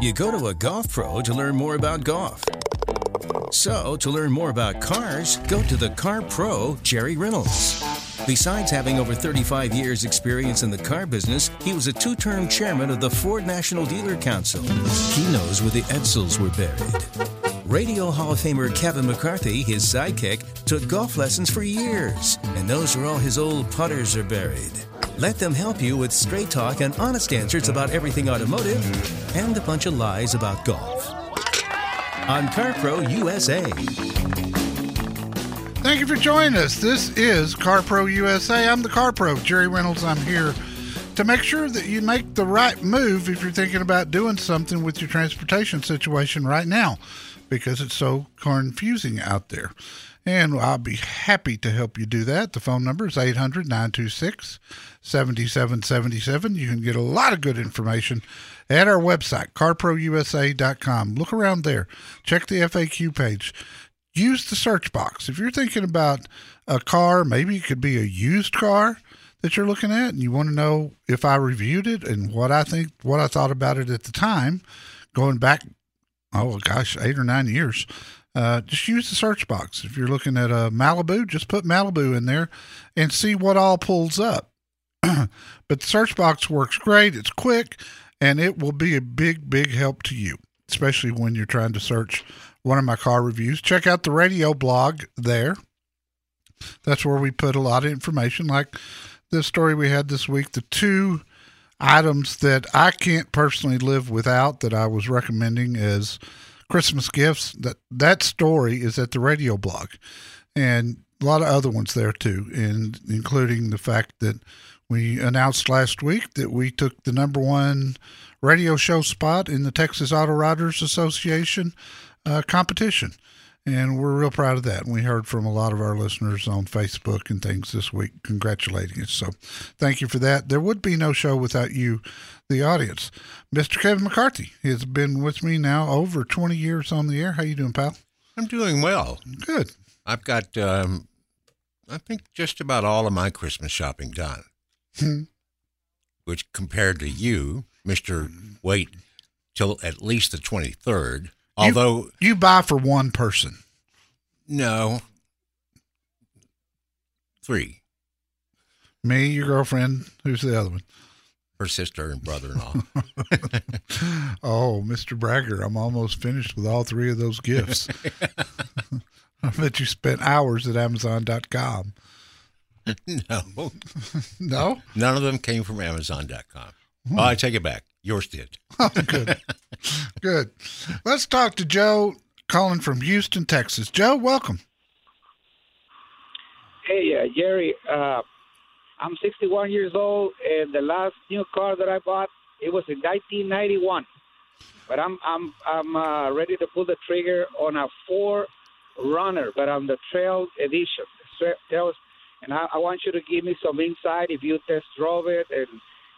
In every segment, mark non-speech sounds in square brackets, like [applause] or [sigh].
You go to a golf pro to learn more about golf. So, to learn more about cars, go to the Car Pro Jerry Reynolds. Besides having over 35 years' experience in the car business, he was a two term chairman of the Ford National Dealer Council. He knows where the Edsels were buried. Radio Hall of Famer Kevin McCarthy, his sidekick, took golf lessons for years and those are all his old putters are buried. Let them help you with straight talk and honest answers about everything automotive and a bunch of lies about golf. On CarPro USA. Thank you for joining us. This is CarPro USA. I'm the CarPro, Jerry Reynolds. I'm here to make sure that you make the right move if you're thinking about doing something with your transportation situation right now because it's so confusing out there. And I'll be happy to help you do that. The phone number is 800 926 7777. You can get a lot of good information at our website, carprousa.com. Look around there, check the FAQ page, use the search box. If you're thinking about a car, maybe it could be a used car that you're looking at, and you want to know if I reviewed it and what I think, what I thought about it at the time, going back, oh gosh, eight or nine years. Uh, just use the search box. If you're looking at a Malibu, just put Malibu in there and see what all pulls up. [clears throat] but the search box works great. It's quick and it will be a big, big help to you, especially when you're trying to search one of my car reviews. Check out the radio blog there. That's where we put a lot of information, like the story we had this week, the two items that I can't personally live without that I was recommending as Christmas gifts. That that story is at the radio blog, and a lot of other ones there too, and including the fact that we announced last week that we took the number one radio show spot in the Texas Auto Writers Association uh, competition. And we're real proud of that. And we heard from a lot of our listeners on Facebook and things this week congratulating us. So thank you for that. There would be no show without you, the audience. Mr. Kevin McCarthy has been with me now over 20 years on the air. How you doing, pal? I'm doing well. Good. I've got, um, I think, just about all of my Christmas shopping done. Hmm. Which, compared to you, Mister, wait till at least the 23rd. Although you, you buy for one person. No. Three. Me, your girlfriend. Who's the other one? Her sister and brother in law. [laughs] oh, Mr. Bragger, I'm almost finished with all three of those gifts. [laughs] I bet you spent hours at Amazon.com. [laughs] No. no? None of them came from Amazon.com. Hmm. I take it back. Yours did. [laughs] Oh, good. good. Let's talk to Joe calling from Houston, Texas. Joe, welcome. Hey, uh, Jerry. Uh, I'm 61 years old, and the last new car that I bought it was in 1991. But I'm I'm I'm uh, ready to pull the trigger on a four runner, but on the trail edition, trail and I, I want you to give me some insight if you test drove it and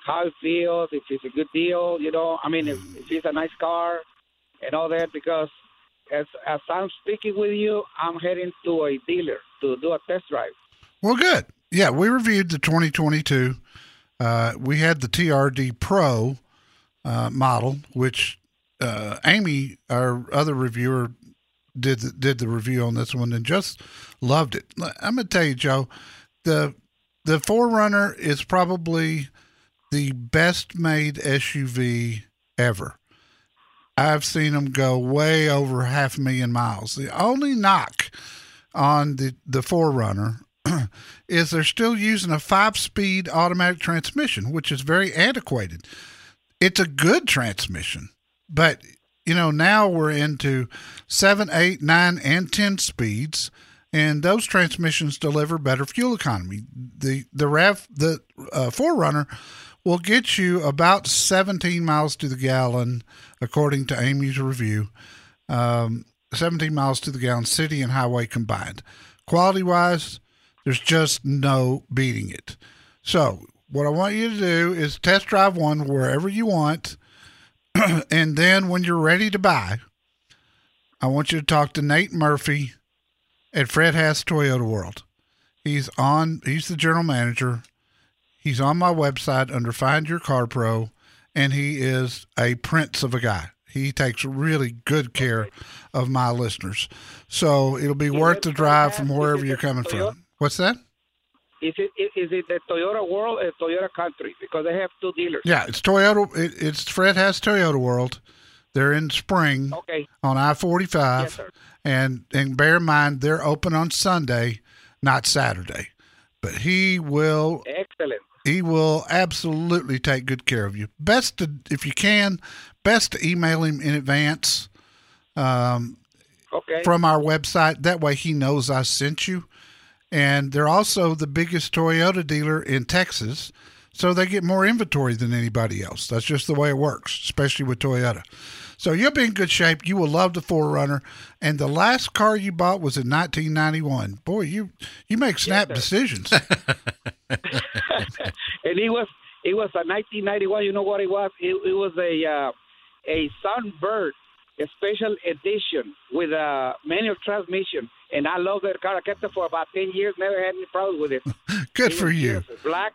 how it feels, if it's a good deal, you know. I mean, if, if it's a nice car and all that, because as as I'm speaking with you, I'm heading to a dealer to do a test drive. Well, good. Yeah, we reviewed the 2022. Uh, we had the TRD Pro uh, model, which uh, Amy, our other reviewer, did the, did the review on this one and just loved it. I'm gonna tell you, Joe, the the 4Runner is probably the best made SUV ever. I've seen them go way over half a million miles. The only knock on the the 4Runner [clears throat] is they're still using a five speed automatic transmission, which is very antiquated. It's a good transmission, but you know, now we're into seven, eight, nine, and 10 speeds, and those transmissions deliver better fuel economy. The, the RAV, the uh, 4Runner will get you about 17 miles to the gallon, according to Amy's review. Um, 17 miles to the gallon, city and highway combined. Quality wise, there's just no beating it. So, what I want you to do is test drive one wherever you want [clears throat] and then when you're ready to buy, I want you to talk to Nate Murphy at Fred Haas Toyota World. He's on he's the general manager. He's on my website under Find Your Car Pro and he is a prince of a guy. He takes really good care of my listeners. So it'll be worth the drive from wherever you're coming from. What's that? Is it is it the Toyota World or Toyota Country? Because they have two dealers. Yeah, it's Toyota. It, it's Fred Haas Toyota World. They're in spring Okay. on I forty five, and and bear in mind they're open on Sunday, not Saturday. But he will Excellent. He will absolutely take good care of you. Best to if you can, best to email him in advance um, Okay. from our website. That way he knows I sent you. And they're also the biggest Toyota dealer in Texas. So they get more inventory than anybody else. That's just the way it works, especially with Toyota. So you'll be in good shape. You will love the 4Runner. And the last car you bought was in 1991. Boy, you you make snap decisions. [laughs] [laughs] and it was it was a 1991. You know what it was? It, it was a uh, a Sunbird, a special edition with a manual transmission. And I love that car. I kept it for about 10 years. Never had any problems with it. good It for you. beautiful, Black.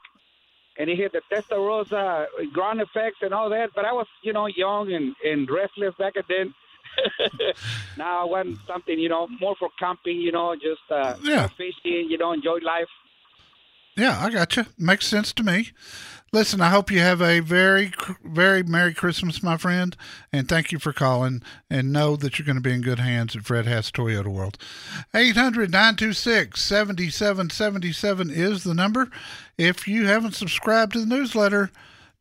And he had the Testarossa ground effects and all that. But I was, you know, young and, and restless back then. [laughs] now I want something, you know, more for camping, you know, just uh, Yeah. fishing, you know, enjoy life. Yeah, I got you. Makes sense to me. Listen, I hope you have a very, very Merry Christmas, my friend, and thank you for calling. And know that you're going to be in good hands at Fred Haas Toyota World. 800 926 7777 is the number. If you haven't subscribed to the newsletter,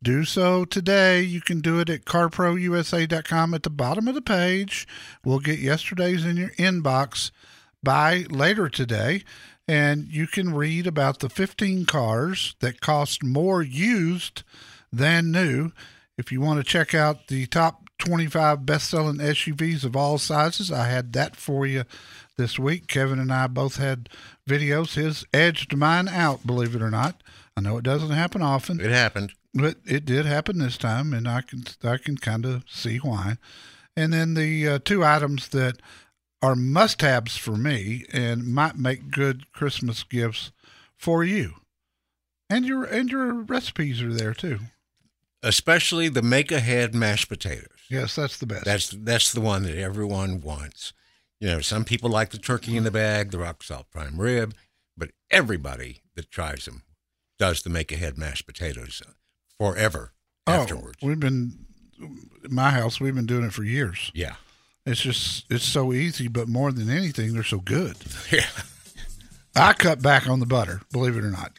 do so today. You can do it at carprousa.com at the bottom of the page. We'll get yesterday's in your inbox by later today, and you can read about the 15 cars that cost more used than new. If you want to check out the top 25 best selling SUVs of all sizes, I had that for you this week. Kevin and I both had videos. His edged mine out, believe it or not. I know it doesn't happen often. It happened. But it did happen this time, and I can I can kind of see why. And then the uh, two items that are must-haves for me and might make good Christmas gifts for you, and your and your recipes are there too. Especially the make ahead mashed potatoes. Yes, that's the best. That's that's the one that everyone wants. You know, some people like the turkey in the bag, the rock salt prime rib, but everybody that tries them does the make ahead mashed potatoes forever oh, afterwards. Oh, we've been in my house. We've been doing it for years. Yeah. It's just it's so easy, but more than anything, they're so good. [laughs] Yeah. I cut back on the butter, believe it or not.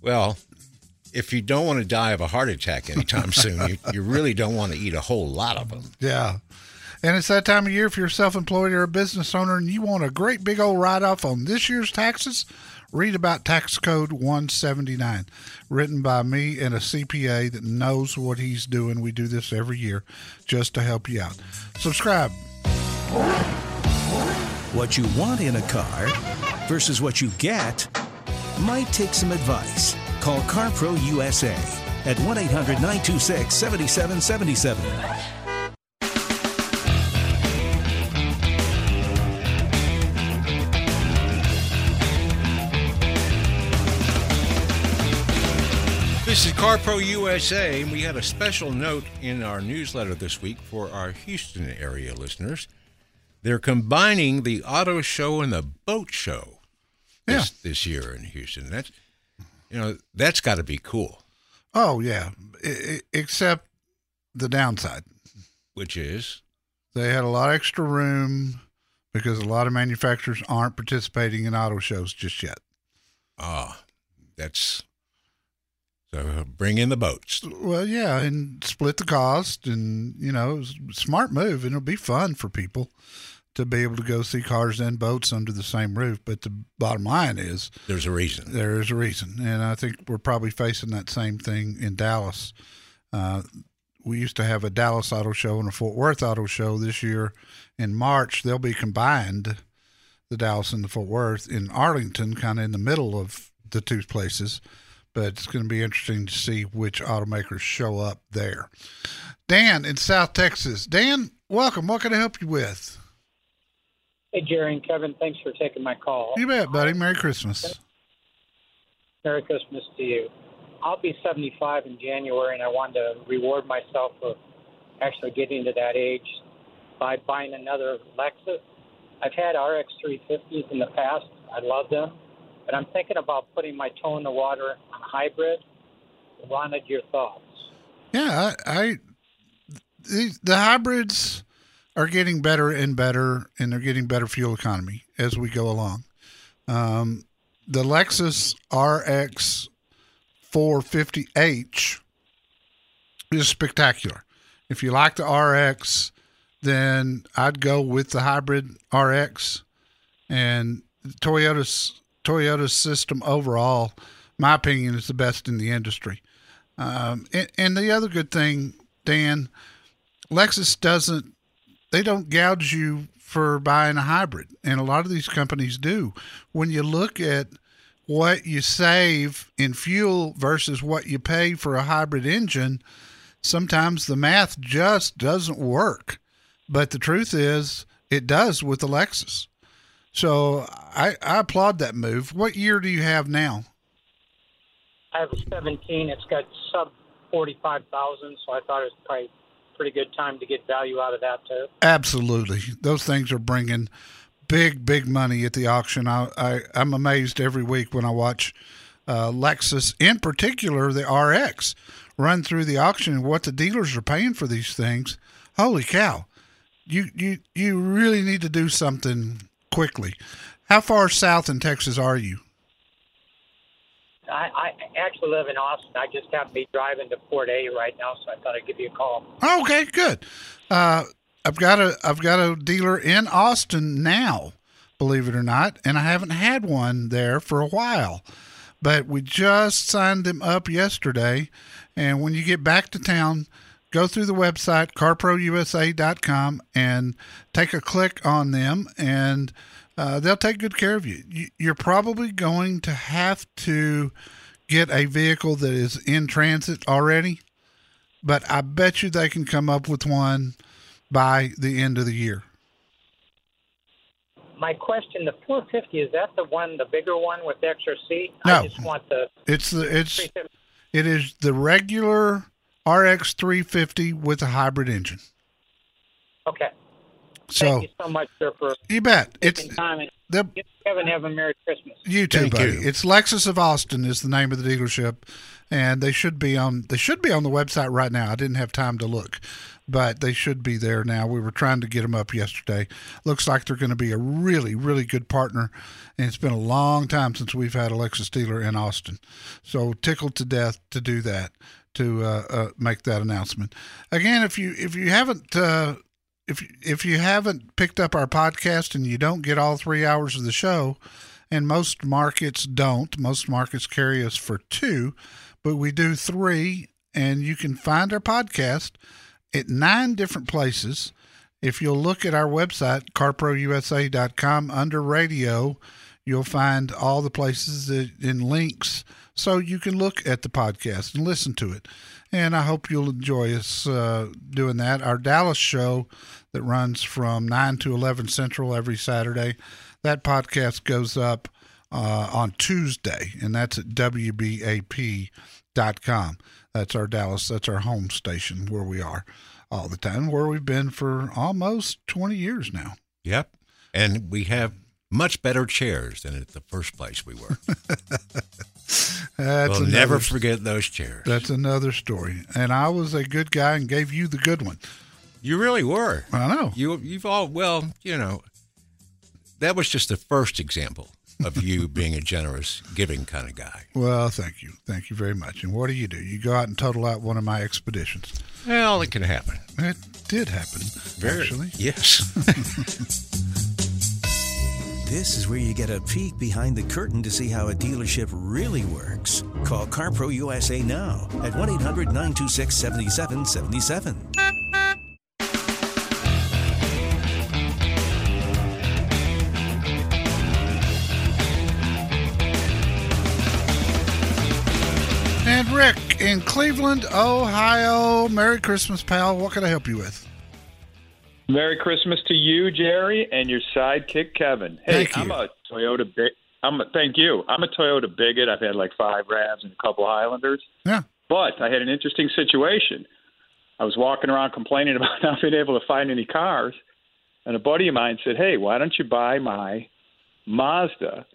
Well, if you don't want to die of a heart attack anytime [laughs] soon, you, you really don't want to eat a whole lot of them. Yeah. And it's that time of year if you're self employed or a business owner and you want a great big old write off on this year's taxes, read about Tax Code 179, written by me and a CPA that knows what he's doing. We do this every year just to help you out. Subscribe. What you want in a car versus what you get might take some advice. Call CarPro USA at 1 800 926 7777. This is CarPro USA, and we had a special note in our newsletter this week for our Houston area listeners. They're combining the auto show and the boat show this, this year in Houston. That's you know that's got to be cool. Oh, yeah. I- I- except the downside. Which is They had a lot of extra room because a lot of manufacturers aren't participating in auto shows just yet. ah, that's so bring in the boats. Well, yeah, and split the cost, and you know, smart move, and it'll be fun for people to be able to go see cars and boats under the same roof. But the bottom line is, There's a reason. there is a reason, and I think we're probably facing that same thing in Dallas. Uh, we used to have a Dallas Auto Show and a Fort Worth Auto Show. This year, in March, they'll be combined, the Dallas and the Fort Worth in Arlington, kind of in the middle of the two places. But it's going to be interesting to see which automakers show up there. Dan in South Texas. Dan, welcome. What can I help you with? Hey, Jerry and Kevin, thanks for taking my call. You bet, buddy. Merry Christmas. Merry Christmas to you. I'll be 75 in January, and I wanted to reward myself for actually getting to that age by buying another Lexus. I've had RX 350s in the past. I love them, but I'm thinking about putting my toe in the water on hybrid. Wanted your thoughts. Yeah, I, I the, the hybrids are getting better and better, and they're getting better fuel economy as we go along. Um, the Lexus RX 450h is spectacular. If you like the RX, then I'd go with the hybrid RX and Toyota's Toyota's system overall. My opinion is the best in the industry. Um, and, and the other good thing, Dan, Lexus doesn't they don't gouge you for buying a hybrid, and a lot of these companies do. When you look at what you save in fuel versus what you pay for a hybrid engine, sometimes the math just doesn't work. But the truth is, it does with the Lexus. So I, I applaud that move. What year do you have now? I have a 17. It's got sub 45,000, so I thought it was probably pretty good time to get value out of that too. Absolutely, those things are bringing big, big money at the auction. I, I am amazed every week when I watch uh, Lexus, in particular the RX, run through the auction and what the dealers are paying for these things. Holy cow! You you you really need to do something quickly. How far south in Texas are you? I, I actually live in Austin. I just happen to be driving to Port A right now, so I thought I'd give you a call. Okay, good. Uh, I've got a I've got a dealer in Austin now, believe it or not, and I haven't had one there for a while. But we just signed them up yesterday, and when you get back to town, go through the website carprousa.com and take a click on them and uh, they'll take good care of you. You're probably going to have to get a vehicle that is in transit already, but I bet you they can come up with one by the end of the year. My question: The 450 is that the one, the bigger one with the extra seat? No, I just want the. It's the it's it is the regular RX 350 with a hybrid engine. Okay. So thank you so much, sir, for you bet. It's time and the, Kevin have a Merry Christmas. You too, Thank buddy. you. It's Lexus of Austin is the name of the dealership, and they should be on they should be on the website right now. I didn't have time to look, but they should be there now. We were trying to get them up yesterday. Looks like they're going to be a really really good partner, and it's been a long time since we've had a Lexus dealer in Austin. So tickled to death to do that to uh, uh, make that announcement. Again, if you if you haven't. Uh, if if you haven't picked up our podcast and you don't get all three hours of the show, and most markets don't, most markets carry us for two, but we do three, and you can find our podcast at nine different places. If you'll look at our website, carprousa.com, under radio, you'll find all the places that, in links so you can look at the podcast and listen to it. And I hope you'll enjoy us uh, doing that. Our Dallas show that runs from 9 to 11 Central every Saturday, that podcast goes up uh, on Tuesday, and that's at WBAP.com. That's our Dallas, that's our home station where we are all the time, where we've been for almost 20 years now. Yep. And we have much better chairs than at the first place we were. [laughs] We'll another- never forget those chairs. That's another story. And I was a good guy and gave you the good one. You really were. I know. You you've all well, you know, that was just the first example of you [laughs] being a generous, giving kind of guy. Well, thank you. Thank you very much. And what do you do? You go out and total out one of my expeditions. Well, it can happen. It did happen, actually. [laughs] Yes. [laughs] This is where you get a peek behind the curtain to see how a dealership really works. Call CarPro USA now at 1 800 926 7777. And Rick in Cleveland, Ohio. Merry Christmas, pal. What can I help you with? Merry Christmas to you, Jerry, and your sidekick, Kevin. Hey, Thank you. I'm a Toyota big. I'm a, thank you. I'm a Toyota bigot. I've had like five Ravs and a couple Highlanders. Yeah. But I had an interesting situation. I was walking around complaining [laughs] about not being able to find any cars, and a buddy of mine said, "Hey, why don't you buy my Mazda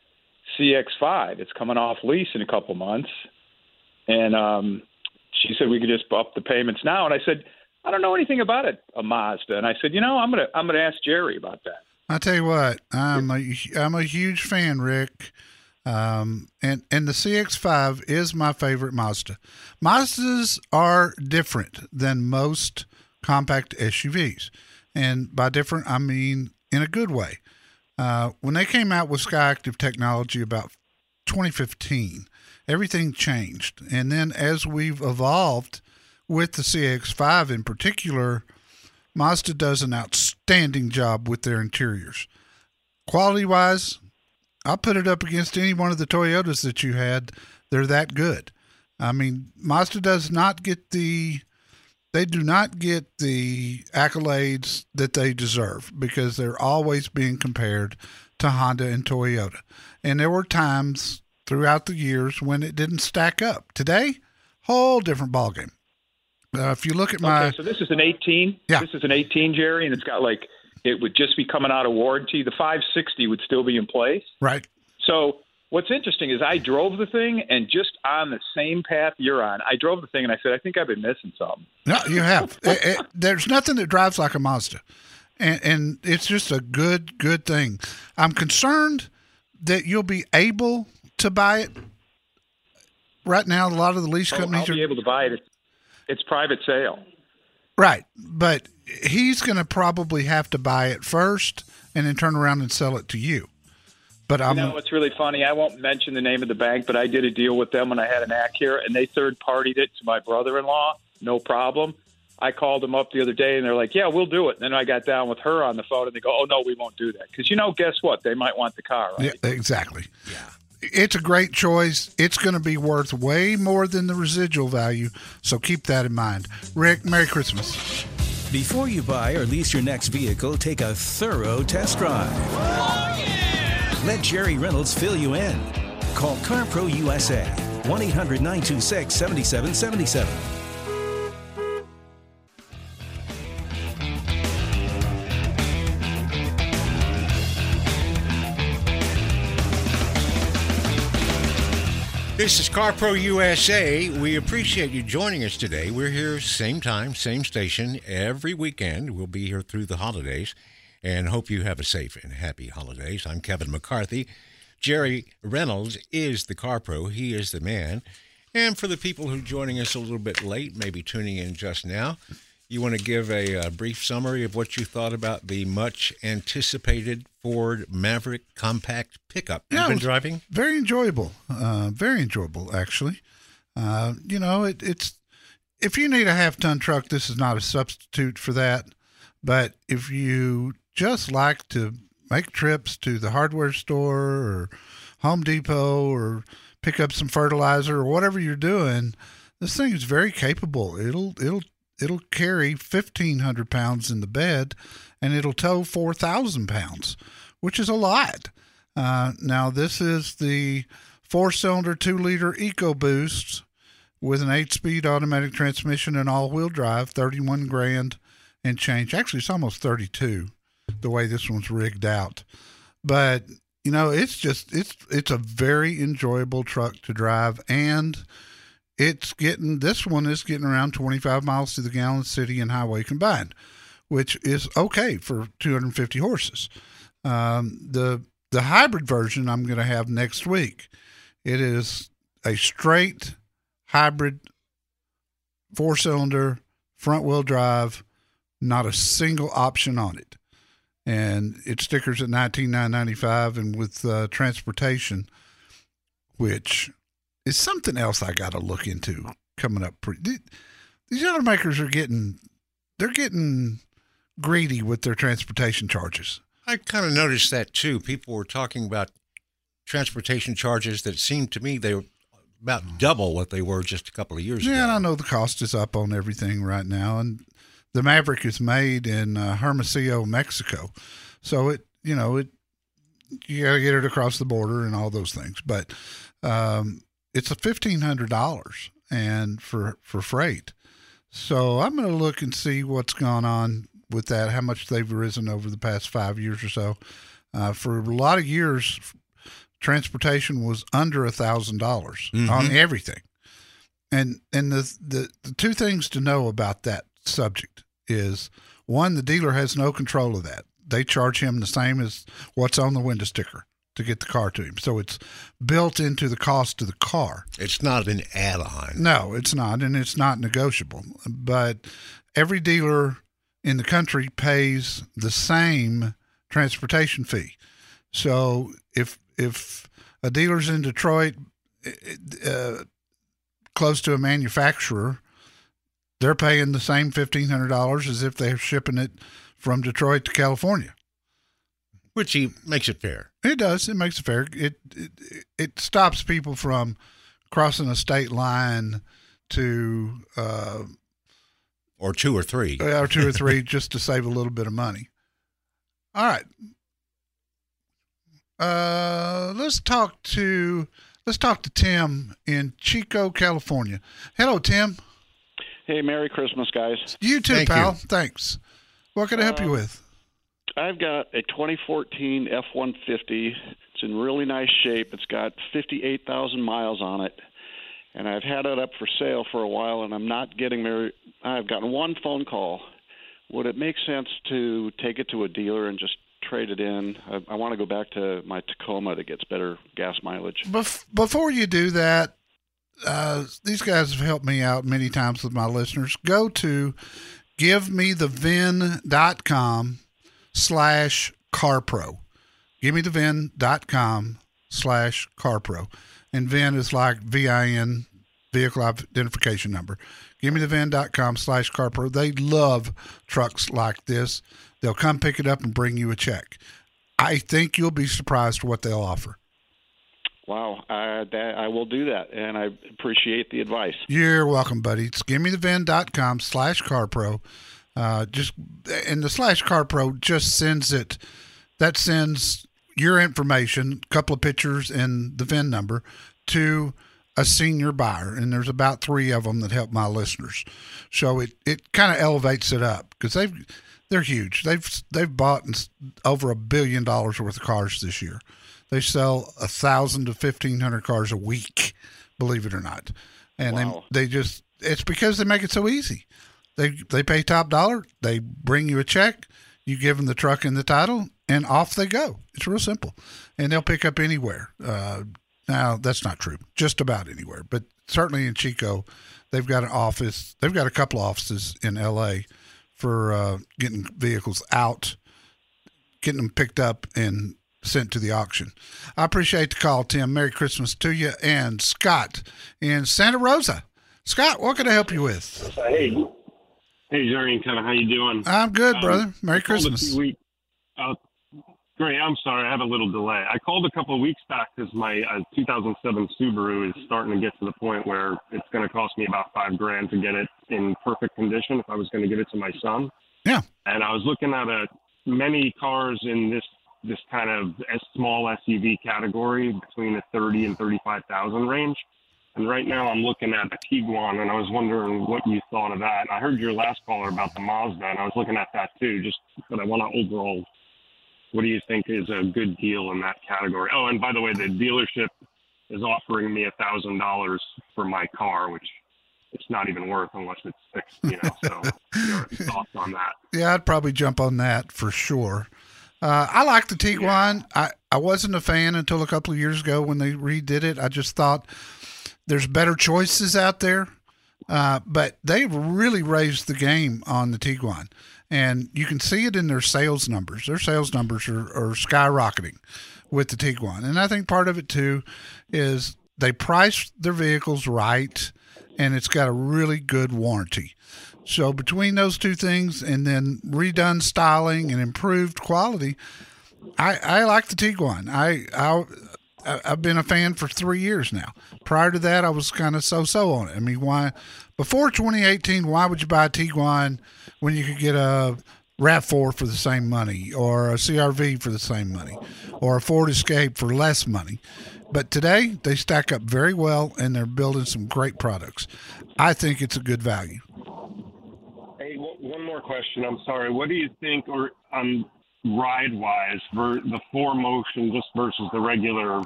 CX-5? It's coming off lease in a couple months." And um, she said we could just up the payments now. And I said, I don't know anything about it, a Mazda. And I said, you know, I'm gonna I'm gonna ask Jerry about that. I tell you what, I'm a I'm a huge fan, Rick. Um, and and the CX5 is my favorite Mazda. Mazdas are different than most compact SUVs, and by different I mean in a good way. Uh, when they came out with Skyactiv technology about 2015, everything changed, and then as we've evolved with the CX5 in particular, Mazda does an outstanding job with their interiors. Quality wise, I'll put it up against any one of the Toyotas that you had. They're that good. I mean, Mazda does not get the they do not get the accolades that they deserve because they're always being compared to Honda and Toyota. And there were times throughout the years when it didn't stack up. Today, whole different ballgame. Uh, if you look at my, okay, so this is an 18. Yeah. This is an 18, Jerry, and it's got like it would just be coming out of warranty. The 560 would still be in place. right, So what's interesting is I drove the thing, and just on the same path you're on, I drove the thing, and I said, I think I've been missing something. no, you have. [laughs] It- it- there's nothing that drives like a Mazda, and and it's just a good good thing. I'm concerned that you'll be able to buy it. Right now, a lot of the lease So Oh, I'll companies be are able to buy it. It's, it's private sale. right, but he's going to probably have to buy it first and then turn around and sell it to you. But I'm You know what's really funny? I won't mention the name of the bank, but I did a deal with them when I had an Acura, and they third partied it to my brother-in-law. No problem. I called them up the other day, and they're like, "Yeah, we'll do it." And then I got down with her on the phone, and they go, "Oh no, we won't do that," because you know, guess what? They might want the car, right? Yeah, exactly. Yeah. It's a great choice. It's going to be worth way more than the residual value, so keep that in mind. Rick, Merry Christmas. Before you buy or lease your next vehicle, take a thorough test drive. Let Jerry Reynolds fill you in. Call CarPro USA 1 800 926 7777. This is CarPro USA. We appreciate you joining us today. We're here same time, same station every weekend. We'll be here through the holidays and hope you have a safe and happy holidays. I'm Kevin McCarthy. Jerry Reynolds is the CarPro. He is the man. And for the people who are joining us a little bit late, maybe tuning in just now, you want to give a, uh brief summary of what you thought about the much anticipated Ford Maverick compact pickup Yeah, you've been driving? Very enjoyable. Uh, very enjoyable, actually. Uh, you know, it, it's if you need a half ton truck, this is not a substitute for that. But if you just like to make trips to the hardware store or Home Depot or pick up some fertilizer or whatever you're doing, this thing is very capable. It'll it'll it'll carry fifteen hundred pounds in the bed, and it'll tow four thousand pounds, which is a lot. Uh, now this is the four-cylinder, two-liter EcoBoost with an eight-speed automatic transmission and all-wheel drive, thirty-one grand and change. Actually, it's almost thirty-two, the way this one's rigged out. But you know, it's just it's it's a very enjoyable truck to drive, and it's getting this one is getting around 25 miles to the gallon city and highway combined, which is okay for 250 horses. Um, the the hybrid version I'm going to have next week. It is a straight hybrid four cylinder front wheel drive, not a single option on it, and it stickers at 19995 and with uh, transportation, which is something else I got to look into coming up. Pretty, these automakers are getting they're getting greedy with their transportation charges. I kind of noticed that too. People were talking about transportation charges that seemed to me they were about double what they were just a couple of years ago. Yeah, and I know the cost is up on everything right now, and the Maverick is made in uh, Hermosillo, Mexico, so it you know it you got to get it across the border and all those things, but um, it's a fifteen hundred dollars and for for freight. So I'm going to look and see what's gone on with that, how much they've risen over the past five years or so. Uh, for a lot of years, transportation was under a thousand dollars on everything. And and the, the the two things to know about that subject is one, the dealer has no control of that. They charge him the same as what's on the window sticker to get the car to him. So it's built into the cost of the car. It's not an add-on. No, it's not, and it's not negotiable. But every dealer in the country pays the same transportation fee. So if if a dealer's in Detroit, uh, close to a manufacturer, they're paying the same fifteen hundred dollars as if they're shipping it from Detroit to California. Which he makes it fair. It does. It makes it fair. It it, it stops people from crossing a state line to uh, Or two or three. or two or [laughs] three just to save a little bit of money. All right. Uh, let's talk to let's talk to Tim in Chico, California. Hello, Tim. Hey, Merry Christmas, guys. You too, Thank pal. you. Thanks. What can I help you with? I've got a 2014 F 150. It's in really nice shape. It's got 58,000 miles on it. And I've had it up for sale for a while, and I'm not getting very. I've gotten one phone call. Would it make sense to take it to a dealer and just trade it in? I, I want to go back to my Tacoma that gets better gas mileage. Bef- before you do that, uh, these guys have helped me out many times with my listeners. Go to givemethevin.com slash carpro. Givemethevin.com slash carpro. And VIN is like V-I-N, vehicle identification number. Givemethevin.com slash carpro. They love trucks like this. They'll come pick it up and bring you a check. I think you'll be surprised what they'll offer. Wow, I, that, I will do that, and I appreciate the advice. You're welcome, buddy. It's givemethevin.com slash carpro. Uh, just and the slash car pro just sends it. That sends your information, a couple of pictures, and the VIN number to a senior buyer, and there's about three of them that help my listeners. So it it kind of elevates it up because they've they're huge. They've they've bought over a billion dollars worth of cars this year. They sell a thousand to fifteen hundred cars a week, believe it or not, and Wow. they they just it's because they make it so easy. They they pay top dollar. They bring you a check. You give them the truck and the title, and off they go. It's real simple, and they'll pick up anywhere. Uh, now that's not true, just about anywhere, but certainly in Chico, they've got an office. They've got a couple offices in L.A. for uh, getting vehicles out, getting them picked up and sent to the auction. I appreciate the call, Tim. Merry Christmas to you and Scott in Santa Rosa. Scott, what can I help you with? Hey, hey, Jerry and Kevin, how you doing? I'm good, Um, brother. Merry I called a Christmas. week- uh, great. I'm sorry, I have a little delay. I called a couple of weeks back because my uh, 2007 Subaru is starting to get to the point where it's going to cost me about five grand to get it in perfect condition if I was going to give it to my son. Yeah. And I was looking at a many cars in this this kind of small SUV category between the 30 and 35,000 range. And right now I'm looking at the Tiguan, and I was wondering what you thought of that. I heard your last caller about the Mazda, and I was looking at that too. Just, but I want to overall, what do you think is a good deal in that category? Oh, and by the way, the dealership is offering me a thousand dollars for my car, which it's not even worth unless it's fixed, you know. So, [laughs] your thoughts on that? Yeah, I'd probably jump on that for sure. Uh, I like the Tiguan. I, I wasn't a fan until a couple of years ago when they redid it. I just thought there's better choices out there. Uh, but they've really raised the game on the Tiguan. And you can see it in their sales numbers. Their sales numbers are, are skyrocketing with the Tiguan. And I think part of it too is they price their vehicles right and it's got a really good warranty. So between those two things and then redone styling and improved quality, I, I like the Tiguan. I, I I- I've been a fan for three years now. Prior to that, I was kind of so-so on it. I mean, why before 2018? Why would you buy a Tiguan when you could get a Rav4 for the same money, or a CRV for the same money, or a Ford Escape for less money? But today, they stack up very well, and they're building some great products. I think it's a good value. Hey, one more question. I'm sorry. What do you think, or um, ride wise, for the 4Motion just versus the regular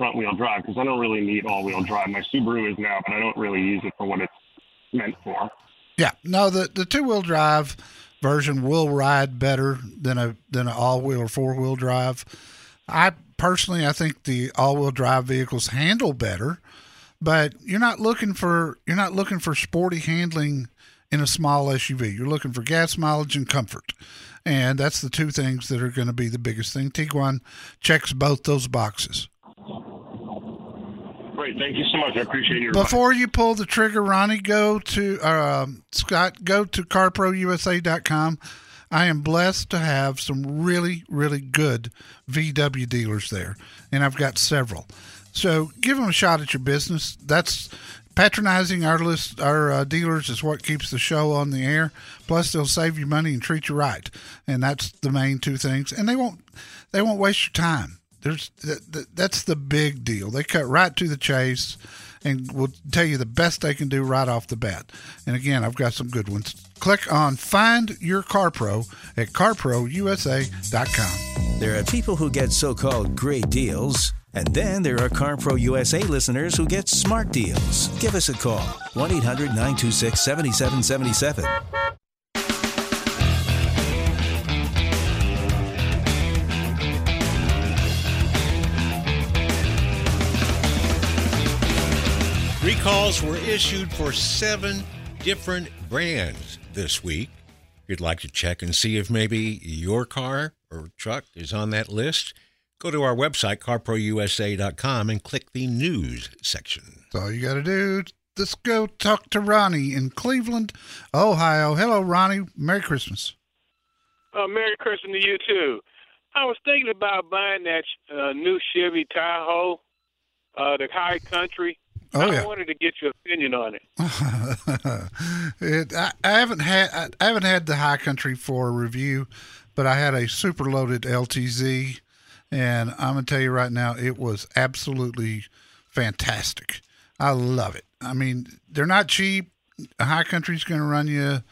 front wheel drive? Because I don't really need all wheel drive. My Subaru is now, but I don't really use it for what it's meant for. Yeah, no, the the two wheel drive version will ride better than a than an all wheel or four wheel drive. I personally, I think the all wheel drive vehicles handle better, but you're not looking for you're not looking for sporty handling in a small SUV. You're looking for gas mileage and comfort. And that's the two things that are going to be the biggest thing. Tiguan checks both those boxes. Great. Thank you so much. I appreciate your Before you pull the trigger, Ronnie, go to uh, Scott, go to carprousa.com. I am blessed to have some really, really good VW dealers there, and I've got several. So give them a shot at your business. That's patronizing our list, our uh, dealers is what keeps the show on the air. Plus, they'll save you money and treat you right, and that's the main two things. And they won't, they won't waste your time. There's that's the big deal. They cut right to the chase and will tell you the best they can do right off the bat. And again, I've got some good ones. Click on Find Your Car Pro at carprousa.com. There are people who get so called great deals, and then there are CarPro USA listeners who get smart deals. Give us a call 1 800 926 7777. Recalls were issued for seven different brands this week. If you'd like to check and see if maybe your car or truck is on that list, go to our website, carprousa.com, and click the news section. That's all you got to do. Let's go talk to Ronnie in Cleveland, Ohio. Hello, Ronnie. Merry Christmas. Uh, Merry Christmas to you, too. I was thinking about buying that uh, new Chevy Tahoe, uh, the High Country. Oh, I yeah. wanted to get your opinion on it. [laughs] it, I, I haven't had I, I haven't had the High Country for a review, but I had a super loaded LTZ, and I'm gonna tell you right now, it was absolutely fantastic. I love it. I mean, they're not cheap. High Country's gonna run you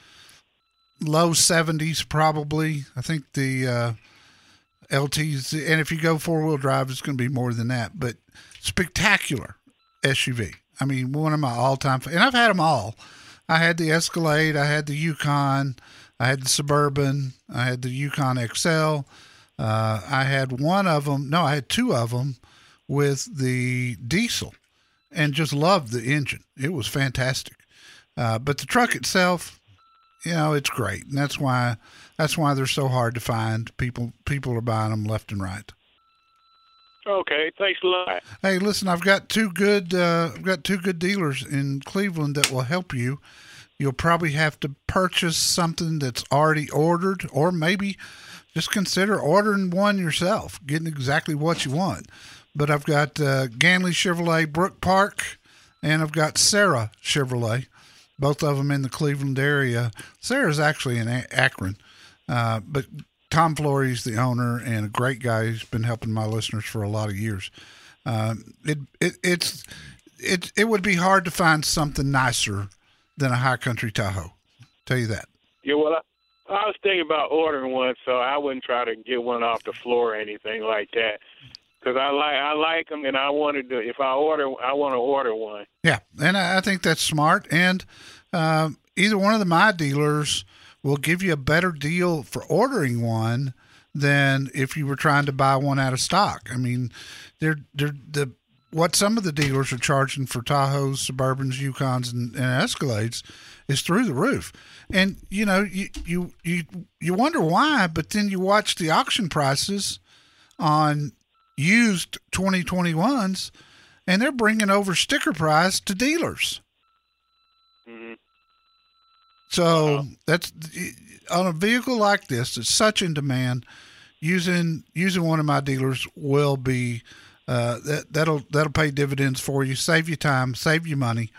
low 70s probably. I think the uh, LTZ, and if you go four wheel drive, it's going to be more than that. But spectacular SUV. I mean, one of my all time, and I've had them all. I had the Escalade, I had the Yukon, I had the Suburban, I had the Yukon XL. Uh, I had one of them, no, I had two of them with the diesel and just loved the engine. It was fantastic. Uh, but the truck itself, you know, it's great. And that's why, that's why they're so hard to find. People, people are buying them left and right. Okay, thanks a lot. Hey, listen, I've got two good uh, I've got two good dealers in Cleveland that will help you. You'll probably have to purchase something that's already ordered, or maybe just consider ordering one yourself, getting exactly what you want. But I've got uh, Ganley Chevrolet Brook Park, and I've got Sarah Chevrolet, both of them in the Cleveland area. Sarah's actually in Akron, uh, but Tom Flory's the owner and a great guy who's been helping my listeners for a lot of years. Um, it, it it's it it would be hard to find something nicer than a high country Tahoe. Tell you that. Yeah, well, I, I was thinking about ordering one, so I wouldn't try to get one off the floor or anything like that. Because I like I like them, and I wanted to. If I order, I want to order one. Yeah, and I, I think that's smart. And um, either one of the my dealers will give you a better deal for ordering one than if you were trying to buy one out of stock. I mean, they're they're the what some of the dealers are charging for Tahoes, Suburbans, Yukons, and, and Escalades is through the roof. And you know, you you you you wonder why, but then you watch the auction prices on used 2021s, and they're bringing over sticker price to dealers. So that's on a vehicle like this that's such in demand. Using using one of my dealers will be uh, that that'll that'll pay dividends for you, save you time, save you money,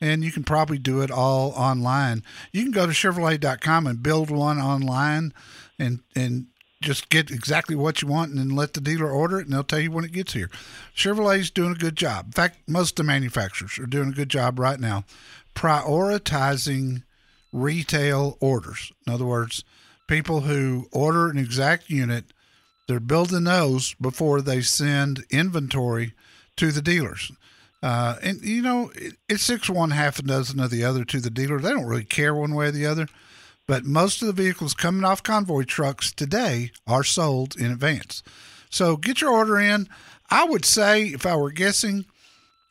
and you can probably do it all online. You can go to Chevrolet.com and build one online, and and just get exactly what you want, and then let the dealer order it, and they'll tell you when it gets here. Chevrolet's doing a good job. In fact, most of the manufacturers are doing a good job right now, prioritizing retail orders. In other words, people who order an exact unit, they're building those before they send inventory to the dealers. Uh, and you know, it, it's six one half a dozen of the other to the dealer. They don't really care one way or the other. But most of the vehicles coming off convoy trucks today are sold in advance. So get your order in. I would say, if I were guessing,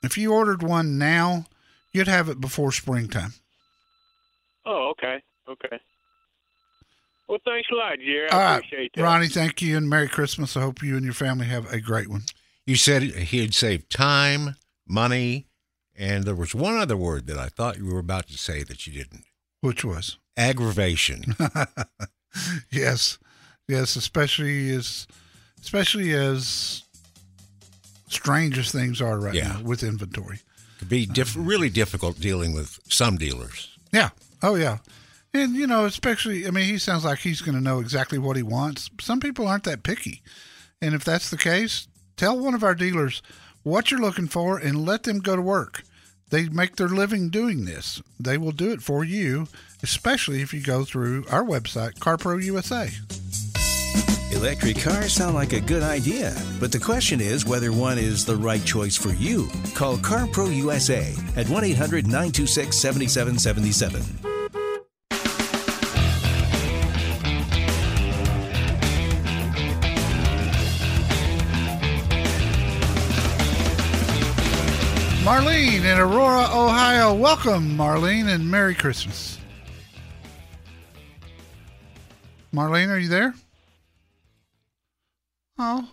if you ordered one now, you'd have it before springtime. Oh, okay, okay. Well, thanks a lot, Jerry. All I right, that. Ronnie, thank you and Merry Christmas. I hope you and your family have a great one. You said he had saved time, money, and there was one other word that I thought you were about to say that you didn't. Which was? Aggravation. [laughs] yes, yes, especially as especially as strange as things are right Yeah. now with inventory. It Could be diff- really difficult dealing with some dealers. Yeah. Oh yeah. And you know, especially I mean, he sounds like he's going to know exactly what he wants. Some people aren't that picky. And if that's the case, tell one of our dealers what you're looking for and let them go to work. They make their living doing this. They will do it for you, especially if you go through our website, CarPro USA. Electric cars sound like a good idea, but the question is whether one is the right choice for you. Call CarPro USA at 1 800 926 7777. Marlene in Aurora, Ohio. Welcome, Marlene, and Merry Christmas. Marlene, are you there? Oh,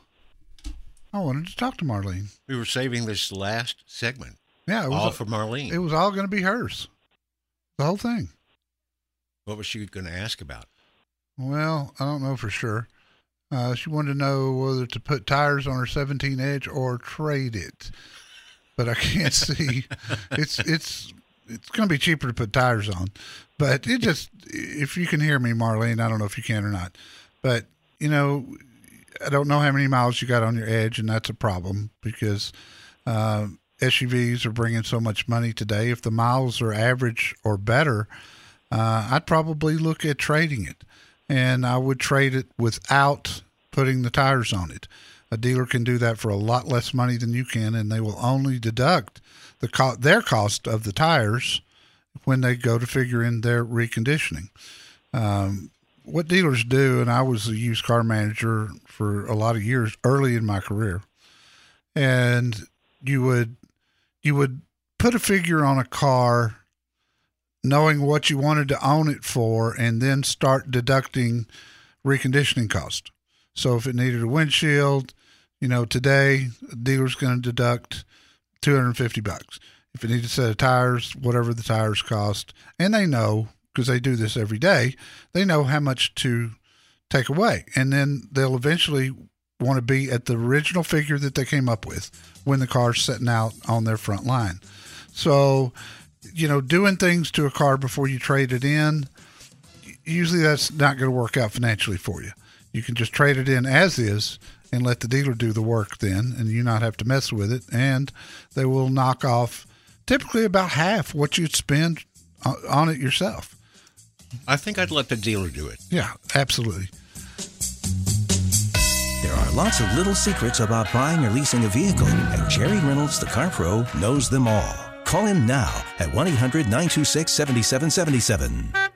I wanted to talk to Marlene. We were saving this last segment. Yeah, it was all for Marlene. It was all going to be hers. The whole thing. what was she going to ask about? Well, I don't know for sure. Uh, she wanted to know whether to put tires on her 17 Edge or trade it, but I [laughs] can't see. It's it's it's going to be cheaper to put tires on, but it just if you can hear me, Marlene, I don't know if you can or not, but you know, I don't know how many miles you got on your Edge, and that's a problem because uh, SUVs are bringing so much money today. If the miles are average or better, uh, I'd probably look at trading it, and I would trade it without putting the tires on it. A dealer can do that for a lot less money than you can, and they will only deduct the co- their cost of the tires when they go to figure in their reconditioning. Um, what dealers do, and I was a used car manager for a lot of years early in my career, and you would you would put a figure on a car knowing what you wanted to own it for and then start deducting reconditioning cost. So if it needed a windshield, you know, today a dealer's going to deduct 250 bucks. If it needs a set of tires, whatever the tires cost, and they know because they do this every day, they know how much to take away. And then they'll eventually want to be at the original figure that they came up with when the car's sitting out on their front line. So, you know, doing things to a car before you trade it in, usually that's not going to work out financially for you. You can just trade it in as is and let the dealer do the work then, and you not have to mess with it. And they will knock off typically about half what you'd spend on it yourself. I think I'd let the dealer do it. Yeah, absolutely. There are lots of little secrets about buying or leasing a vehicle, and Jerry Reynolds, the Car Pro, knows them all. Call him now at 1 800 926 7777.